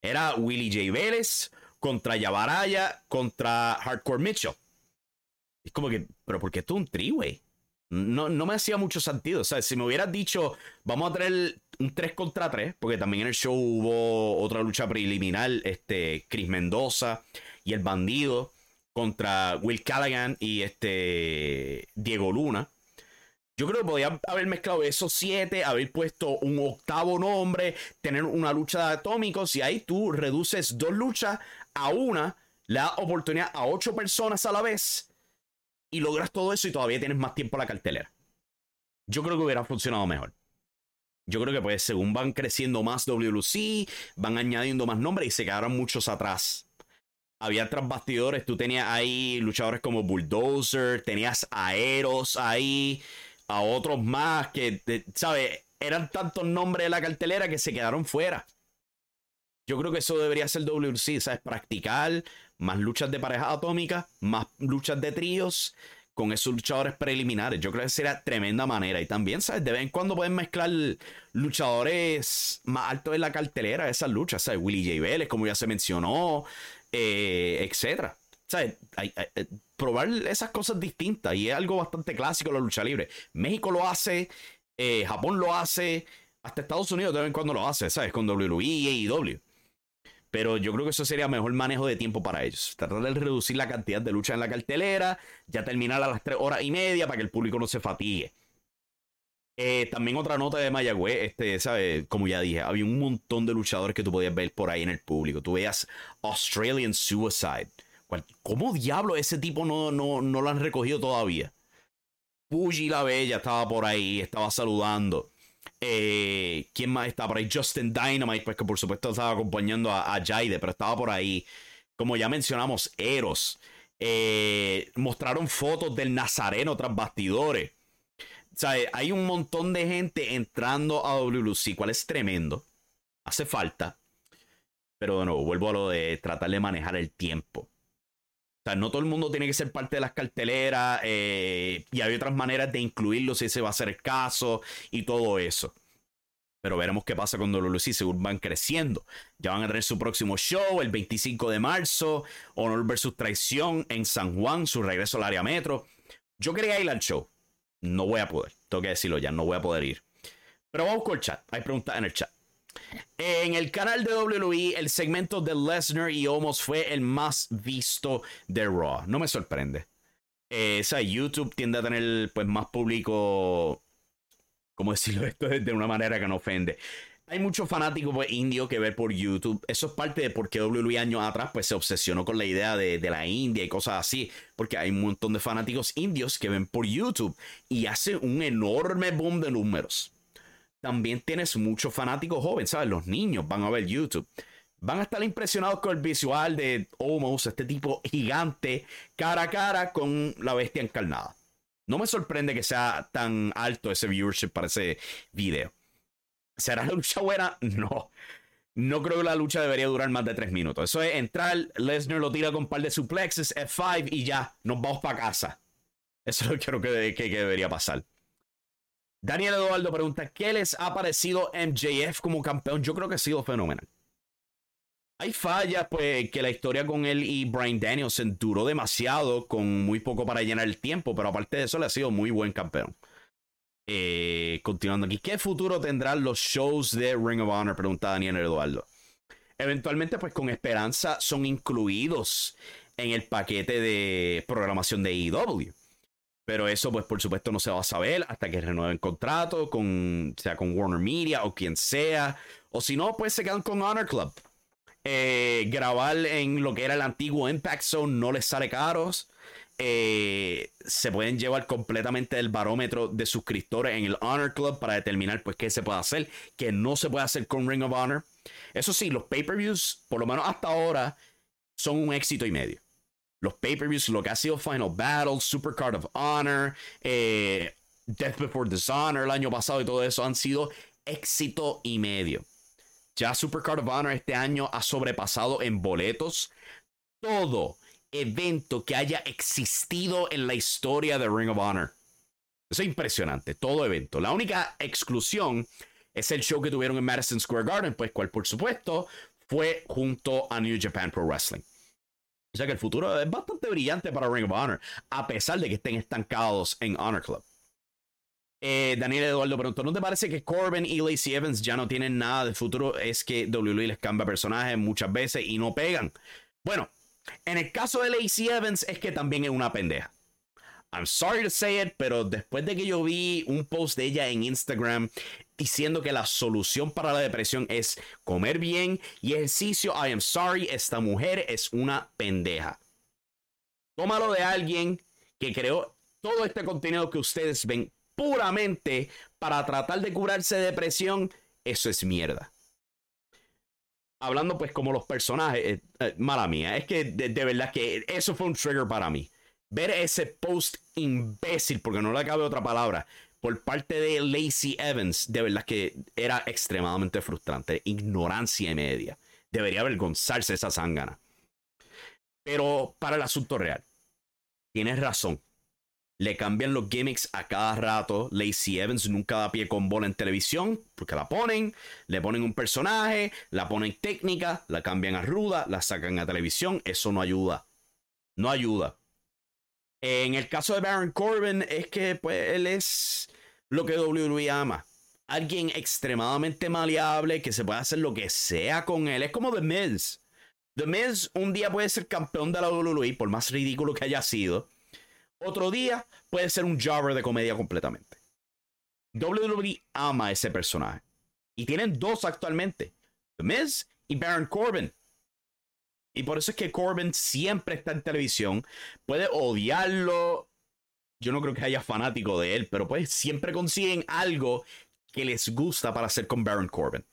Era Willie J. Vélez contra Yabaraya contra Hardcore Mitchell. Es como que, pero ¿por qué tú un three-way? No, no me hacía mucho sentido. O sea, si me hubieras dicho, vamos a traer un 3 contra 3, porque también en el show hubo otra lucha preliminar, este, Chris Mendoza y el bandido contra Will Callaghan y este Diego Luna. Yo creo que podían haber mezclado esos siete, haber puesto un octavo nombre, tener una lucha de atómicos y ahí tú reduces dos luchas a una, le das oportunidad a ocho personas a la vez y logras todo eso y todavía tienes más tiempo a la cartelera. Yo creo que hubiera funcionado mejor. Yo creo que pues según van creciendo más WLC, van añadiendo más nombres y se quedaron muchos atrás. Había tras bastidores, tú tenías ahí luchadores como Bulldozer, tenías Aeros ahí a otros más que, ¿sabes? Eran tantos nombres de la cartelera que se quedaron fuera. Yo creo que eso debería ser WC, ¿sabes? Practicar más luchas de pareja atómica, más luchas de tríos con esos luchadores preliminares. Yo creo que sería tremenda manera. Y también, ¿sabes? De vez en cuando pueden mezclar luchadores más altos en la cartelera de esas luchas, ¿sabes? Willie J. Vélez, como ya se mencionó, eh, etcétera. ¿Sabes? Eh, probar esas cosas distintas y es algo bastante clásico la lucha libre. México lo hace, eh, Japón lo hace, hasta Estados Unidos de vez en cuando lo hace, ¿sabes? Con WWE y AEW. Pero yo creo que eso sería mejor manejo de tiempo para ellos. Tratar de reducir la cantidad de lucha en la cartelera, ya terminar a las 3 horas y media para que el público no se fatigue. Eh, también otra nota de Mayagüez, este, ¿sabes? Como ya dije, había un montón de luchadores que tú podías ver por ahí en el público. Tú veías Australian Suicide. ¿Cómo diablo ese tipo no, no, no lo han recogido todavía? Fuji la Bella estaba por ahí, estaba saludando. Eh, ¿Quién más estaba por ahí? Justin Dynamite, pues que por supuesto estaba acompañando a, Jaide, pero estaba por ahí. Como ya mencionamos, Eros. Eh, mostraron fotos del Nazareno tras bastidores. O sea, hay un montón de gente entrando a WLC, cual es tremendo. Hace falta. Pero bueno, vuelvo a lo de tratar de manejar el tiempo. O sea, no todo el mundo tiene que ser parte de las carteleras eh, y hay otras maneras de incluirlo si ese va a ser el caso y todo eso. Pero veremos qué pasa cuando los según van creciendo. Ya van a tener su próximo show el 25 de marzo. Honor versus Traición en San Juan, su regreso al área metro. Yo quería ir al show. No voy a poder. Tengo que decirlo ya, no voy a poder ir. Pero vamos con el chat. Hay preguntas en el chat. En el canal de WWE, el segmento de Lesnar y Omos fue el más visto de Raw. No me sorprende. Eh, YouTube tiende a tener pues más público. ¿Cómo decirlo esto de una manera que no ofende? Hay muchos fanáticos pues, indios que ver por YouTube. Eso es parte de por qué WWE años atrás pues, se obsesionó con la idea de, de, la India y cosas así. Porque hay un montón de fanáticos indios que ven por YouTube y hace un enorme boom de números también tienes muchos fanáticos jóvenes, ¿sabes? Los niños van a ver YouTube. Van a estar impresionados con el visual de Omos, este tipo gigante, cara a cara con la bestia encarnada. No me sorprende que sea tan alto ese viewership para ese video. ¿Será la lucha buena? No. No creo que la lucha debería durar más de tres minutos. Eso es entrar, Lesnar lo tira con un par de suplexes, F5 y ya, nos vamos para casa. Eso es lo que creo que debería pasar. Daniel Eduardo pregunta, ¿qué les ha parecido MJF como campeón? Yo creo que ha sido fenomenal. Hay fallas, pues, que la historia con él y Brian Danielson duró demasiado, con muy poco para llenar el tiempo, pero aparte de eso, le ha sido muy buen campeón. Eh, continuando aquí, ¿qué futuro tendrán los shows de Ring of Honor? Pregunta Daniel Eduardo. Eventualmente, pues con esperanza, son incluidos en el paquete de programación de EW. Pero eso, pues por supuesto, no se va a saber hasta que renueven contrato, con, sea con Warner Media o quien sea. O si no, pues se quedan con Honor Club. Eh, grabar en lo que era el antiguo Impact Zone no les sale caros. Eh, se pueden llevar completamente el barómetro de suscriptores en el Honor Club para determinar pues qué se puede hacer, qué no se puede hacer con Ring of Honor. Eso sí, los pay-per-views, por lo menos hasta ahora, son un éxito y medio los pay-per-views, lo que ha sido Final Battle, Supercard of Honor, eh, Death Before Dishonor el año pasado y todo eso han sido éxito y medio. Ya Supercard of Honor este año ha sobrepasado en boletos todo evento que haya existido en la historia de Ring of Honor. Eso es impresionante, todo evento. La única exclusión es el show que tuvieron en Madison Square Garden, pues cual por supuesto fue junto a New Japan Pro Wrestling. O sea que el futuro es bastante brillante para Ring of Honor, a pesar de que estén estancados en Honor Club. Eh, Daniel Eduardo preguntó, ¿no te parece que Corbin y Lacey Evans ya no tienen nada de futuro? Es que WWE les cambia personajes muchas veces y no pegan. Bueno, en el caso de Lacey Evans es que también es una pendeja. I'm sorry to say it, pero después de que yo vi un post de ella en Instagram diciendo que la solución para la depresión es comer bien y ejercicio, I am sorry, esta mujer es una pendeja. Tómalo de alguien que creó todo este contenido que ustedes ven puramente para tratar de curarse de depresión, eso es mierda. Hablando pues como los personajes, eh, eh, mala mía, es que de, verdad que eso fue un trigger para mí. Ver ese post imbécil, porque no le cabe otra palabra, por parte de Lacey Evans, de verdad que era extremadamente frustrante. Ignorancia media. Debería avergonzarse esa zángana. Pero para el asunto real, tienes razón. Le cambian los gimmicks a cada rato. Lacey Evans nunca da pie con bola en televisión porque la ponen, le ponen un personaje, la ponen técnica, la cambian a ruda, la sacan a televisión. Eso no ayuda. No ayuda. En el caso de Baron Corbin es que pues él es lo que WWE ama. Alguien extremadamente maleable que se puede hacer lo que sea con él. Es como The Miz. The Miz un día puede ser campeón de la WWE por más ridículo que haya sido otro día puede ser un jobber de comedia completamente. WWE ama a ese personaje. Y tienen dos actualmente. The Miz y Baron Corbin. Y por eso es que Corbin siempre está en televisión. Puede odiarlo. Yo no creo que haya fanático de él, pero pues siempre consiguen algo que les gusta para hacer con Baron Corbin.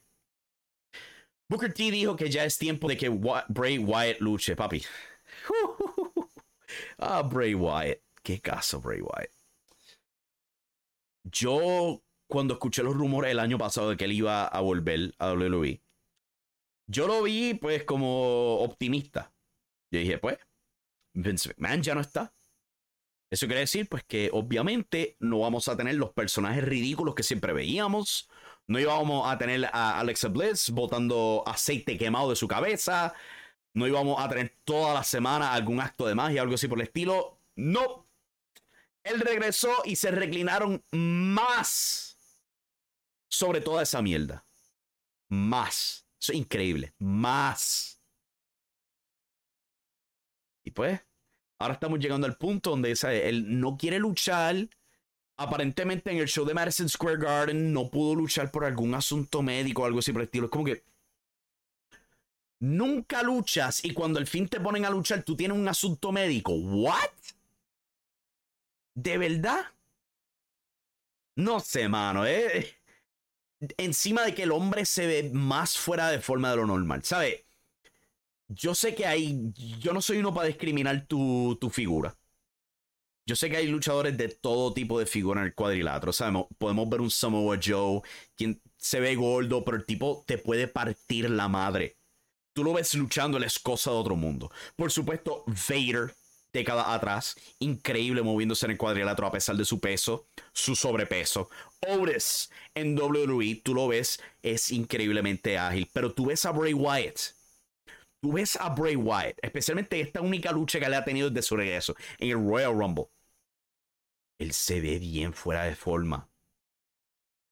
Booker T dijo que ya es tiempo de que Bray Wyatt luche, papi. ah, Bray Wyatt. Qué caso, Bray Wyatt. Yo, cuando escuché los rumores el año pasado de que él iba a volver a WWE, yo lo vi pues como optimista. Yo dije, pues, Vince McMahon ya no está. Eso quiere decir, pues, que obviamente no vamos a tener los personajes ridículos que siempre veíamos. No íbamos a tener a Alexa Bliss botando aceite quemado de su cabeza. No íbamos a tener toda la semana algún acto de magia, algo así por el estilo. No, él regresó y se reclinaron más sobre toda esa mierda. Más. Eso es increíble. Más. Y pues, ahora estamos llegando al punto donde él no quiere luchar. Aparentemente en el show de Madison Square Garden no pudo luchar por algún asunto médico o algo así por el estilo. Es como que nunca luchas y cuando al fin te ponen a luchar tú tienes un asunto médico. ¿What? ¿De verdad? No sé, mano. Eh. Encima de que el hombre se ve más fuera de forma de lo normal. ¿Sabes? Yo sé que hay. Yo no soy uno para discriminar tu, tu figura. Yo sé que hay luchadores de todo tipo de figura en el cuadrilátero. ¿sabes? Podemos ver un Samoa Joe, quien se ve gordo, pero el tipo te puede partir la madre. Tú lo ves luchando, él es cosa de otro mundo. Por supuesto, Vader décadas atrás, increíble moviéndose en el cuadrilátero a pesar de su peso, su sobrepeso. Otis en WWE, tú lo ves, es increíblemente ágil, pero tú ves a Bray Wyatt. Tú ves a Bray Wyatt, especialmente esta única lucha que le ha tenido desde su regreso en el Royal Rumble. Él se ve bien fuera de forma.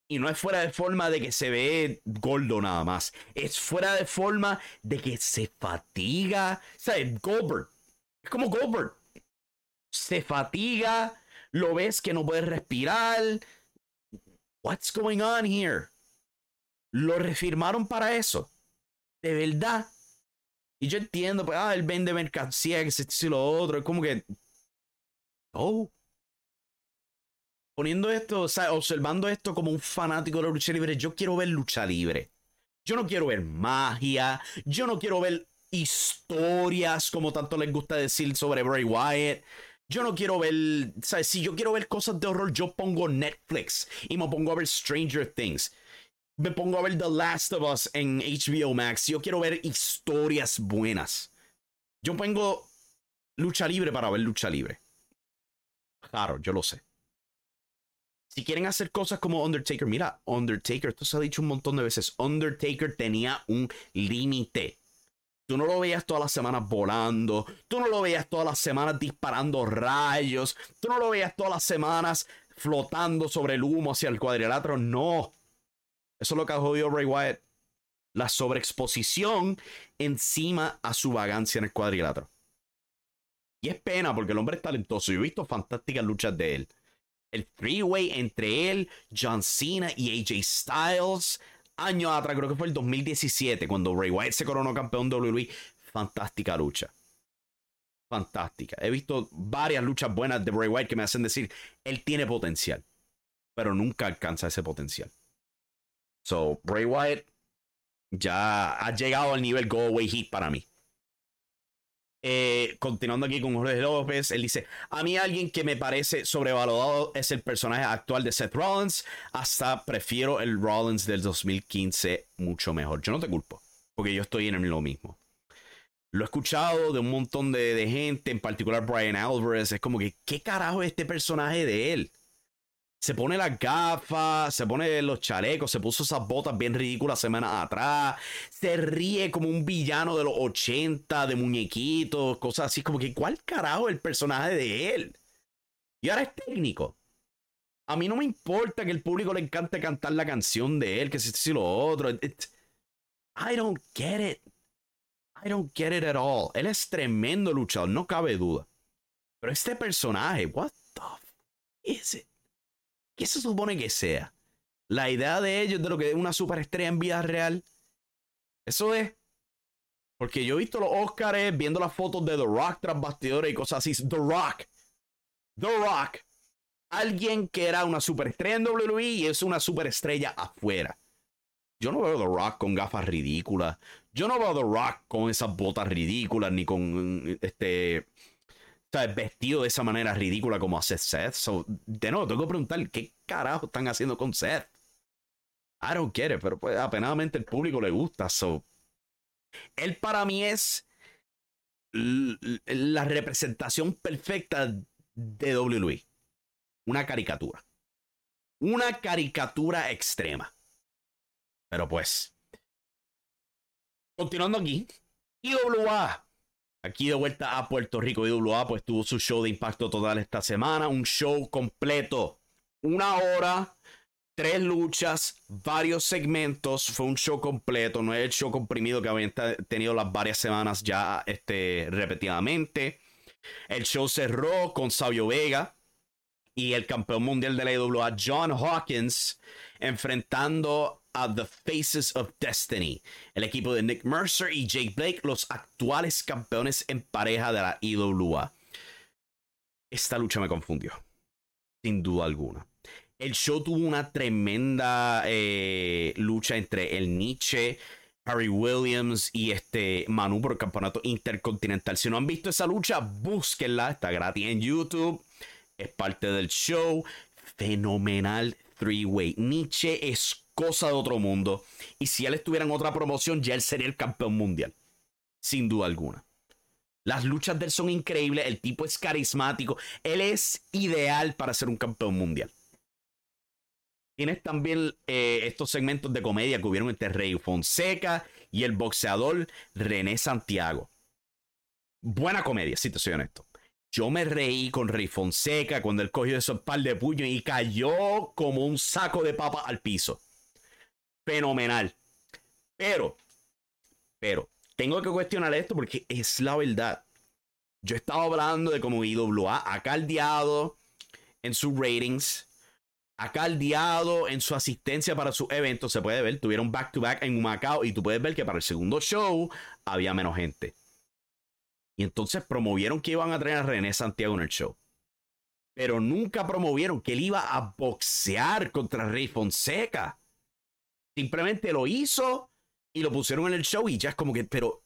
Y no es fuera de forma de que se ve gordo nada más. Es fuera de forma de que se fatiga. ¿Sabes? Goldberg es como Goldberg. Se fatiga, lo ves que no puede respirar. What's going on here? Lo refirmaron para eso. De verdad. Y yo entiendo, pues, ah, él vende mercancía, que y lo otro. Es como que. Oh. Poniendo esto, o sea, observando esto como un fanático de la lucha libre, yo quiero ver lucha libre. Yo no quiero ver magia. Yo no quiero ver historias, como tanto les gusta decir sobre Bray Wyatt. Yo no quiero ver, ¿sabes? Si yo quiero ver cosas de horror, yo pongo Netflix y me pongo a ver Stranger Things. Me pongo a ver The Last of Us en HBO Max. Yo quiero ver historias buenas. Yo pongo lucha libre para ver lucha libre. Claro, yo lo sé. Si quieren hacer cosas como Undertaker, mira, Undertaker, esto se ha dicho un montón de veces. Undertaker tenía un límite. Tú no lo veías todas las semanas volando. Tú no lo veías todas las semanas disparando rayos. Tú no lo veías todas las semanas flotando sobre el humo hacia el cuadrilátero. No. Eso es lo que ha jodido Bray Wyatt. La sobreexposición encima a su vagancia en el cuadrilátero. Y es pena porque el hombre es talentoso. Yo he visto fantásticas luchas de él. El three-way entre él, John Cena y AJ Styles. Años atrás, creo que fue el 2017, cuando Bray Wyatt se coronó campeón de WWE. Fantástica lucha. Fantástica. He visto varias luchas buenas de Bray Wyatt que me hacen decir, él tiene potencial, pero nunca alcanza ese potencial. So, Bray Wyatt ya ha llegado al nivel Go Away Heat para mí. Eh, continuando aquí con Jorge López, él dice: A mí, alguien que me parece sobrevalorado es el personaje actual de Seth Rollins. Hasta prefiero el Rollins del 2015 mucho mejor. Yo no te culpo, porque yo estoy en lo mismo. Lo he escuchado de un montón de, de gente, en particular Brian Alvarez. Es como que, ¿qué carajo es este personaje de él? Se pone las gafas, se pone los chalecos, se puso esas botas bien ridículas semanas atrás, se ríe como un villano de los 80, de muñequitos, cosas así, como que ¿cuál carajo el personaje de él? Y ahora es técnico. A mí no me importa que el público le encante cantar la canción de él, que si y lo otro. I don't get it. I don't get it at all. Él es tremendo luchador, no cabe duda. Pero este personaje, what the f is it? ¿Qué se supone que sea? La idea de ellos de lo que es una superestrella en vida real. Eso es. Porque yo he visto los Oscars viendo las fotos de The Rock tras bastidores y cosas así. The Rock. The Rock. Alguien que era una superestrella en WWE y es una superestrella afuera. Yo no veo The Rock con gafas ridículas. Yo no veo The Rock con esas botas ridículas ni con este sea, vestido de esa manera ridícula como hace Seth. So, de nuevo, tengo que preguntar, ¿qué carajo están haciendo con Seth? I don't it, pero pues apenadamente el público le gusta. So, él para mí es la representación perfecta de WWE. Una caricatura. Una caricatura extrema. Pero pues. Continuando aquí. IWA Aquí de vuelta a Puerto Rico, IWA pues tuvo su show de impacto total esta semana, un show completo, una hora, tres luchas, varios segmentos, fue un show completo, no es el show comprimido que habían tenido las varias semanas ya este, repetidamente. El show cerró con Sabio Vega y el campeón mundial de la IWA, John Hawkins, enfrentando a The Faces of Destiny, el equipo de Nick Mercer y Jake Blake, los actuales campeones en pareja de la IWA. Esta lucha me confundió, sin duda alguna. El show tuvo una tremenda eh, lucha entre el Nietzsche, Harry Williams y este Manu por el campeonato intercontinental. Si no han visto esa lucha, búsquenla, está gratis en YouTube, es parte del show. Fenomenal three-way. Nietzsche es cosa de otro mundo. Y si él estuviera en otra promoción, ya él sería el campeón mundial. Sin duda alguna. Las luchas de él son increíbles. El tipo es carismático. Él es ideal para ser un campeón mundial. Tienes también eh, estos segmentos de comedia que hubieron entre Rey Fonseca y el boxeador René Santiago. Buena comedia, si te soy honesto. Yo me reí con Rey Fonseca cuando él cogió esos par de puños y cayó como un saco de papa al piso fenomenal. Pero, pero, tengo que cuestionar esto porque es la verdad. Yo estaba hablando de cómo IWA ha caldeado en sus ratings, ha caldeado en su asistencia para sus eventos. Se puede ver, tuvieron back to back en Macao y tú puedes ver que para el segundo show había menos gente. Y entonces promovieron que iban a traer a René Santiago en el show. Pero nunca promovieron que él iba a boxear contra Rey Fonseca. Simplemente lo hizo y lo pusieron en el show y ya es como que, pero,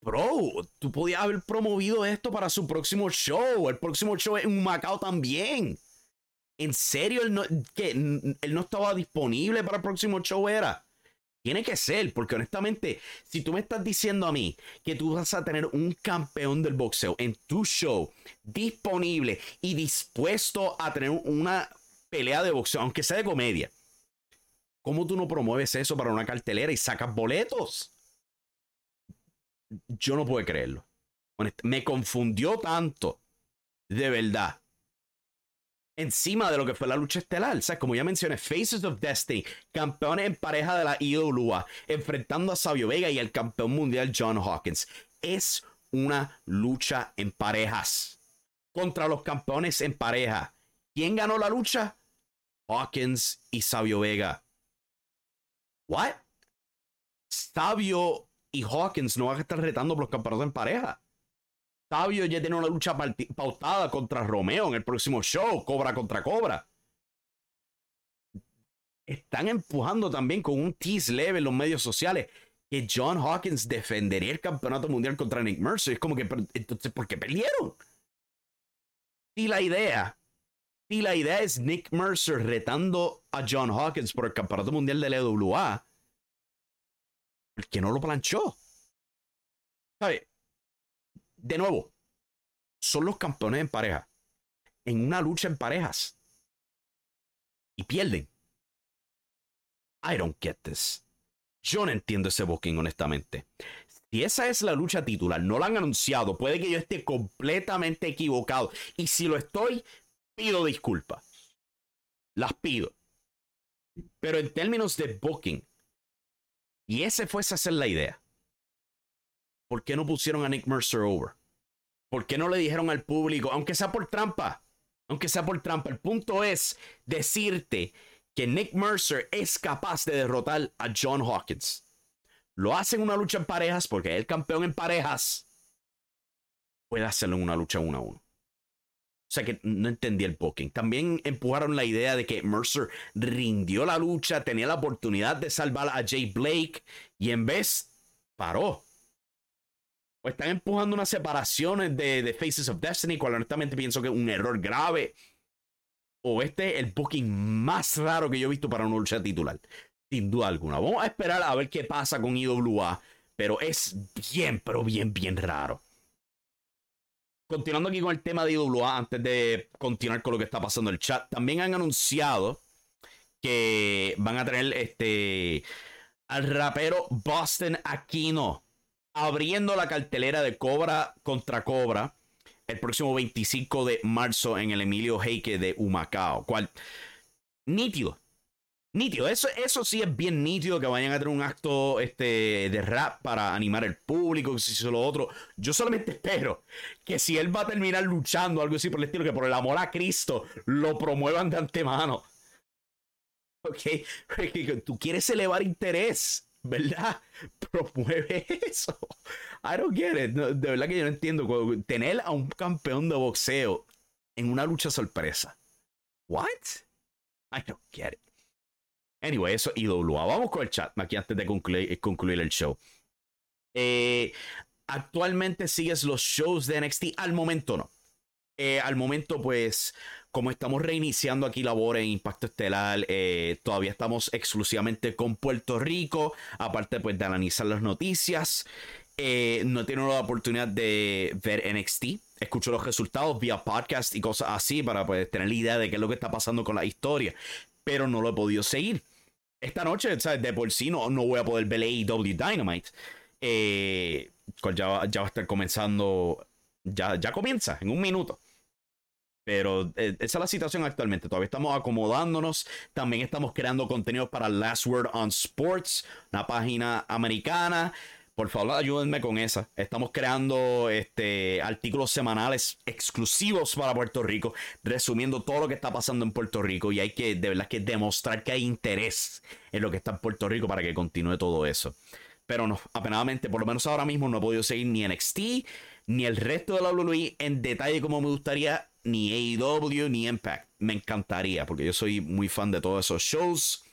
bro, tú podías haber promovido esto para su próximo show. El próximo show es en Macao también. ¿En serio él no, que él no estaba disponible para el próximo show? Era. Tiene que ser, porque honestamente, si tú me estás diciendo a mí que tú vas a tener un campeón del boxeo en tu show disponible y dispuesto a tener una pelea de boxeo, aunque sea de comedia, ¿Cómo tú no promueves eso para una cartelera y sacas boletos? Yo no puedo creerlo. Me confundió tanto. De verdad. encima de lo que fue la lucha estelar. O sea, como ya mencioné, Faces of Destiny, campeones en pareja de la IWA, enfrentando a Sabio Vega y el campeón mundial John Hawkins. Es una lucha en parejas contra los campeones en pareja. ¿Quién ganó la lucha? Hawkins y Sabio Vega. ¿What? Sabio y Hawkins no van a estar retando por los campeonatos en pareja. Sabio ya tiene una lucha pautada contra Romeo en el próximo show, Cobra contra Cobra. Están empujando también con un tease leve en los medios sociales que John Hawkins defendería el campeonato mundial contra Nick Mercer. Es como que, entonces, ¿por qué perdieron? Y la idea, y la idea es Nick Mercer retando a John Hawkins por el campeonato mundial de la EWA, que no lo planchó. ¿Sabe? De nuevo, son los campeones en pareja. En una lucha en parejas. Y pierden. I don't get this. Yo no entiendo ese booking, honestamente. Si esa es la lucha titular, no la han anunciado, puede que yo esté completamente equivocado. Y si lo estoy, pido disculpas. Las pido. Pero en términos de booking, y ese fuese a ser la idea, ¿por qué no pusieron a Nick Mercer over? ¿Por qué no le dijeron al público, aunque sea por trampa? Aunque sea por trampa, el punto es decirte que Nick Mercer es capaz de derrotar a John Hawkins. Lo hace en una lucha en parejas porque es el campeón en parejas. Puede hacerlo en una lucha uno a uno. O sea que no entendí el booking. También empujaron la idea de que Mercer rindió la lucha, tenía la oportunidad de salvar a Jay Blake y en vez paró. O están empujando unas separaciones de, de Faces of Destiny, cual honestamente pienso que es un error grave o este es el booking más raro que yo he visto para una lucha titular. Sin duda alguna. Vamos a esperar a ver qué pasa con IWA. Pero es bien, pero bien, bien raro. Continuando aquí con el tema de IWA, antes de continuar con lo que está pasando en el chat, también han anunciado que van a tener este al rapero Boston Aquino abriendo la cartelera de Cobra contra Cobra el próximo 25 de marzo en el Emilio Heike de Humacao. Cual, nítido. Nítido, eso, eso sí es bien nítido que vayan a tener un acto este, de rap para animar al público, que si eso lo otro. Yo solamente espero que si él va a terminar luchando, algo así por el estilo, que por el amor a Cristo lo promuevan de antemano. Ok, tú quieres elevar interés, ¿verdad? Promueve eso. I don't get it. de verdad que yo no entiendo. Tener a un campeón de boxeo en una lucha sorpresa. What? I don't get it. Anyway, eso IWA. Vamos con el chat aquí antes de concluir, concluir el show. Eh, actualmente sigues los shows de NXT. Al momento no. Eh, al momento, pues, como estamos reiniciando aquí labor en Impacto Estelar, eh, todavía estamos exclusivamente con Puerto Rico. Aparte, pues, de analizar las noticias. Eh, no tenido la oportunidad de ver NXT. Escucho los resultados vía podcast y cosas así para pues, tener la idea de qué es lo que está pasando con la historia. Pero no lo he podido seguir. Esta noche, ¿sabes? de por sí no, voy a poder ver AEW Dynamite. Eh, ya, va a estar comenzando. Ya, ya comienza en un minuto. Pero eh, esa es la situación actualmente. Todavía estamos acomodándonos. También estamos creando contenido para Last Word on Sports, una página americana. Por favor, ayúdenme con esa. Estamos creando este, artículos semanales exclusivos para Puerto Rico, resumiendo todo lo que está pasando en Puerto Rico. Y hay que, de verdad, que demostrar que hay interés en lo que está en Puerto Rico para que continúe todo eso. Pero no, apenadamente, por lo menos ahora mismo no he podido seguir ni NXT, ni el resto de la WWE en detalle como me gustaría, ni AEW, ni Impact. Me encantaría, porque yo soy muy fan de todos esos shows.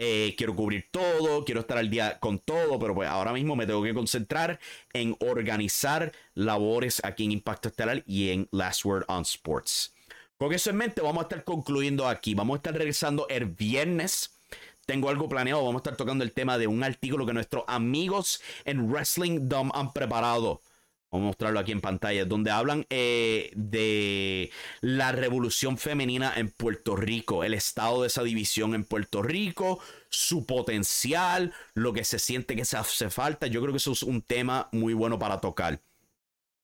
Eh, quiero cubrir todo, quiero estar al día con todo, pero pues ahora mismo me tengo que concentrar en organizar labores aquí en Impacto Estelar y en Last Word on Sports. Con eso en mente, vamos a estar concluyendo aquí. Vamos a estar regresando el viernes. Tengo algo planeado. Vamos a estar tocando el tema de un artículo que nuestros amigos en Wrestling Dumb han preparado. Vamos a mostrarlo aquí en pantalla, donde hablan eh, de la revolución femenina en Puerto Rico, el estado de esa división en Puerto Rico, su potencial, lo que se siente que se hace falta. Yo creo que eso es un tema muy bueno para tocar.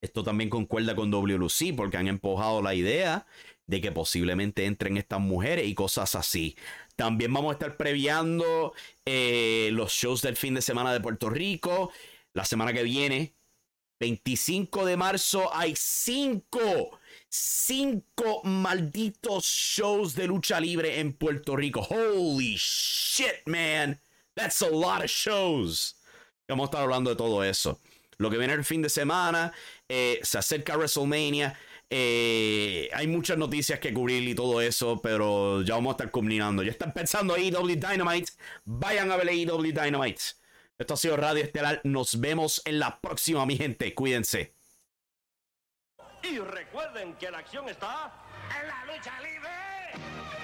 Esto también concuerda con WLC porque han empujado la idea de que posiblemente entren estas mujeres y cosas así. También vamos a estar previando eh, los shows del fin de semana de Puerto Rico. La semana que viene, 25 de marzo, hay cinco, cinco malditos shows de lucha libre en Puerto Rico. Holy shit, man. That's a lot of shows. Vamos a estar hablando de todo eso. Lo que viene el fin de semana, eh, se acerca WrestleMania. Eh, hay muchas noticias que cubrir y todo eso, pero ya vamos a estar combinando. Ya están pensando AEW Dynamite. Vayan a ver AEW Dynamite. Esto ha sido Radio Estelar. Nos vemos en la próxima, mi gente. Cuídense. Y recuerden que la acción está en la lucha libre.